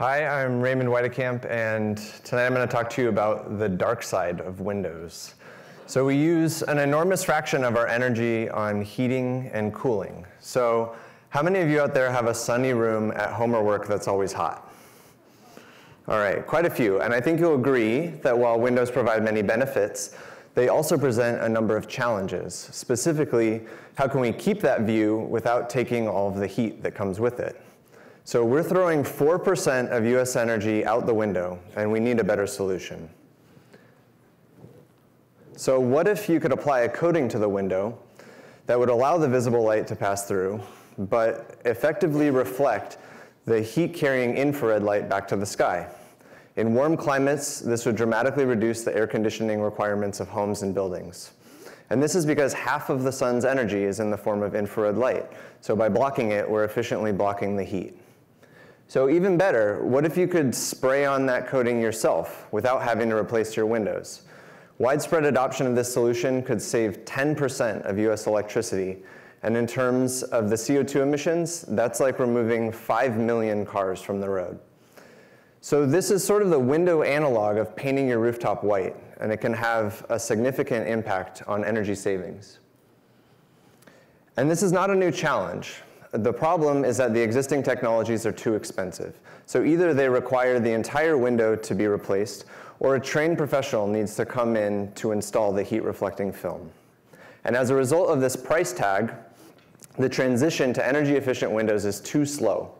Hi, I'm Raymond Weitekamp, and tonight I'm going to talk to you about the dark side of Windows. So we use an enormous fraction of our energy on heating and cooling. So how many of you out there have a sunny room at home or work that's always hot? All right, quite a few. And I think you'll agree that while Windows provide many benefits, they also present a number of challenges. Specifically, how can we keep that view without taking all of the heat that comes with it? So we're throwing 4% of US energy out the window, and we need a better solution. So what if you could apply a coating to the window that would allow the visible light to pass through, but effectively reflect the heat-carrying infrared light back to the sky? In warm climates, this would dramatically reduce the air conditioning requirements of homes and buildings. And this is because half of the sun's energy is in the form of infrared light. So by blocking it, we're efficiently blocking the heat. So even better, what if you could spray on that coating yourself without having to replace your windows? Widespread adoption of this solution could save 10% of US electricity. And in terms of the CO2 emissions, that's like removing 5 million cars from the road. So this is sort of the window analog of painting your rooftop white, and it can have a significant impact on energy savings. And this is not a new challenge. The problem is that the existing technologies are too expensive. So either they require the entire window to be replaced, or a trained professional needs to come in to install the heat reflecting film. And as a result of this price tag, the transition to energy efficient windows is too slow.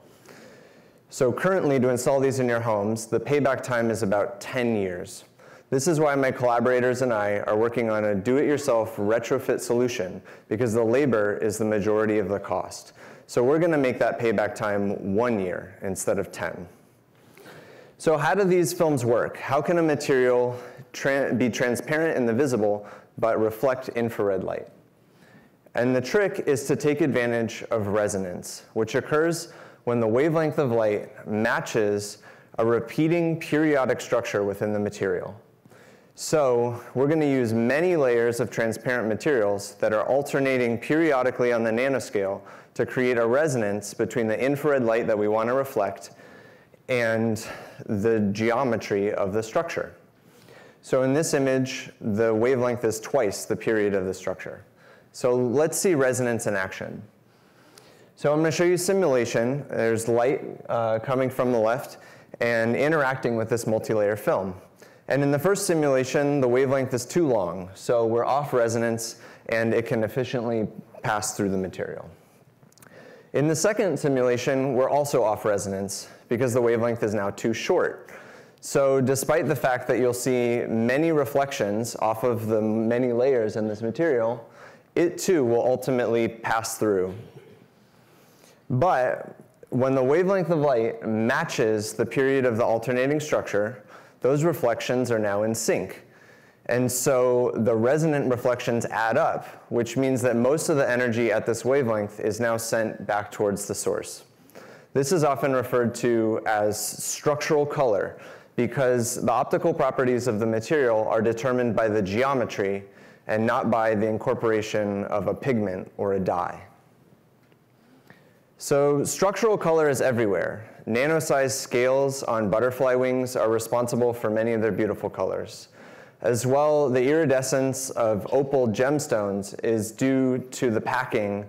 So currently, to install these in your homes, the payback time is about 10 years. This is why my collaborators and I are working on a do-it-yourself retrofit solution, because the labor is the majority of the cost. So we're going to make that payback time one year instead of 10. So how do these films work? How can a material tra be transparent in the visible but reflect infrared light? And the trick is to take advantage of resonance, which occurs when the wavelength of light matches a repeating periodic structure within the material. So we're going to use many layers of transparent materials that are alternating periodically on the nanoscale to create a resonance between the infrared light that we want to reflect and the geometry of the structure. So in this image, the wavelength is twice the period of the structure. So let's see resonance in action. So I'm going to show you simulation. There's light uh, coming from the left and interacting with this multi-layer film. And in the first simulation, the wavelength is too long, so we're off resonance and it can efficiently pass through the material. In the second simulation, we're also off resonance because the wavelength is now too short. So despite the fact that you'll see many reflections off of the many layers in this material, it too will ultimately pass through. But when the wavelength of light matches the period of the alternating structure, those reflections are now in sync. And so the resonant reflections add up, which means that most of the energy at this wavelength is now sent back towards the source. This is often referred to as structural color because the optical properties of the material are determined by the geometry and not by the incorporation of a pigment or a dye. So structural color is everywhere. Nano-sized scales on butterfly wings are responsible for many of their beautiful colors. As well, the iridescence of opal gemstones is due to the packing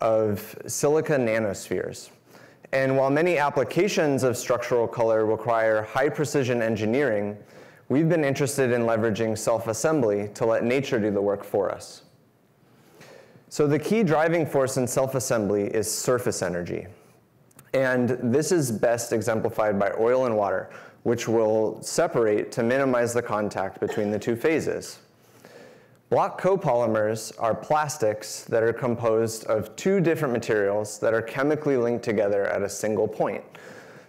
of silica nanospheres. And while many applications of structural color require high precision engineering, we've been interested in leveraging self-assembly to let nature do the work for us. So the key driving force in self-assembly is surface energy. And this is best exemplified by oil and water, which will separate to minimize the contact between the two phases. Block copolymers are plastics that are composed of two different materials that are chemically linked together at a single point.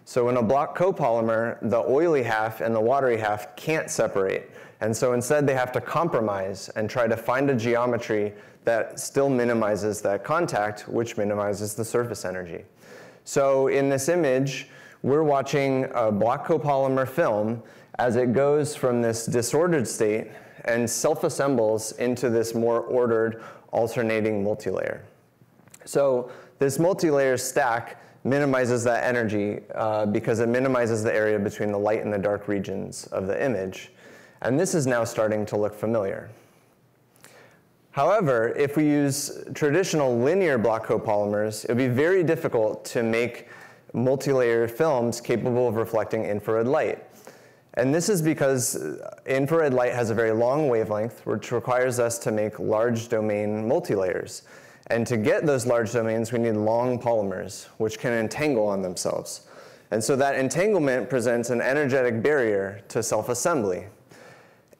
So in a block copolymer, the oily half and the watery half can't separate. And so instead they have to compromise and try to find a geometry that still minimizes that contact, which minimizes the surface energy. So in this image, we're watching a block copolymer film as it goes from this disordered state and self-assembles into this more ordered alternating multilayer. So this multilayer stack minimizes that energy uh, because it minimizes the area between the light and the dark regions of the image. And this is now starting to look familiar. However, if we use traditional linear block copolymers, it would be very difficult to make multi-layer films capable of reflecting infrared light. And this is because infrared light has a very long wavelength, which requires us to make large domain multilayers. And to get those large domains, we need long polymers, which can entangle on themselves. And so that entanglement presents an energetic barrier to self-assembly.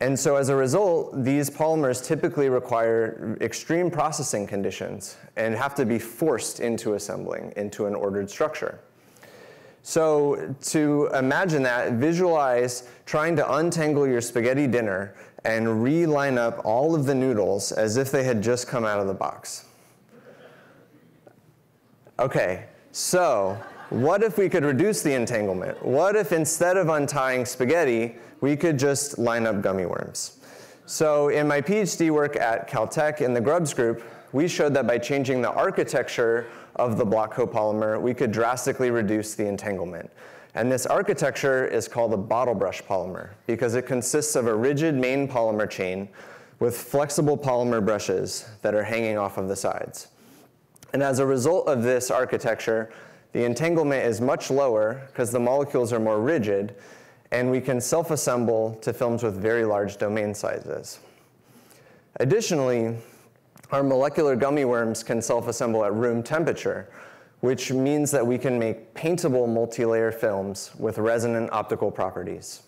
And so as a result, these polymers typically require extreme processing conditions and have to be forced into assembling into an ordered structure. So to imagine that, visualize trying to untangle your spaghetti dinner and reline up all of the noodles as if they had just come out of the box. Okay, so what if we could reduce the entanglement? What if instead of untying spaghetti, we could just line up gummy worms? So in my PhD work at Caltech in the Grubbs group, we showed that by changing the architecture of the block copolymer, we could drastically reduce the entanglement. And this architecture is called a bottle brush polymer because it consists of a rigid main polymer chain with flexible polymer brushes that are hanging off of the sides. And as a result of this architecture, the entanglement is much lower because the molecules are more rigid, and we can self-assemble to films with very large domain sizes. Additionally, our molecular gummy worms can self-assemble at room temperature, which means that we can make paintable multi-layer films with resonant optical properties.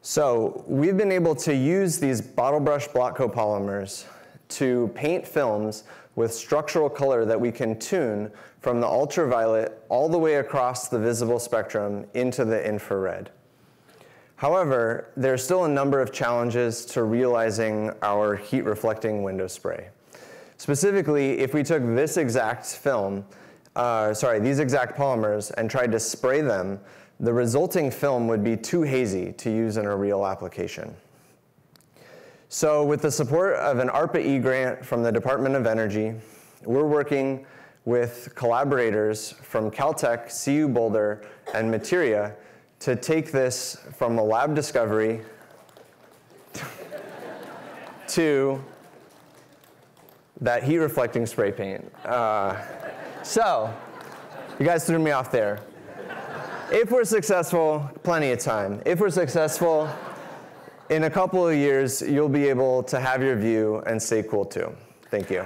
So we've been able to use these bottle brush block copolymers to paint films with structural color that we can tune from the ultraviolet all the way across the visible spectrum into the infrared. However, there are still a number of challenges to realizing our heat reflecting window spray. Specifically, if we took this exact film, uh, sorry, these exact polymers and tried to spray them, the resulting film would be too hazy to use in a real application. So with the support of an ARPA-E grant from the Department of Energy, we're working with collaborators from Caltech, CU Boulder, and Materia to take this from a lab discovery to that heat reflecting spray paint. Uh, so, you guys threw me off there. If we're successful, plenty of time. If we're successful, in a couple of years, you'll be able to have your view and stay cool too. Thank you.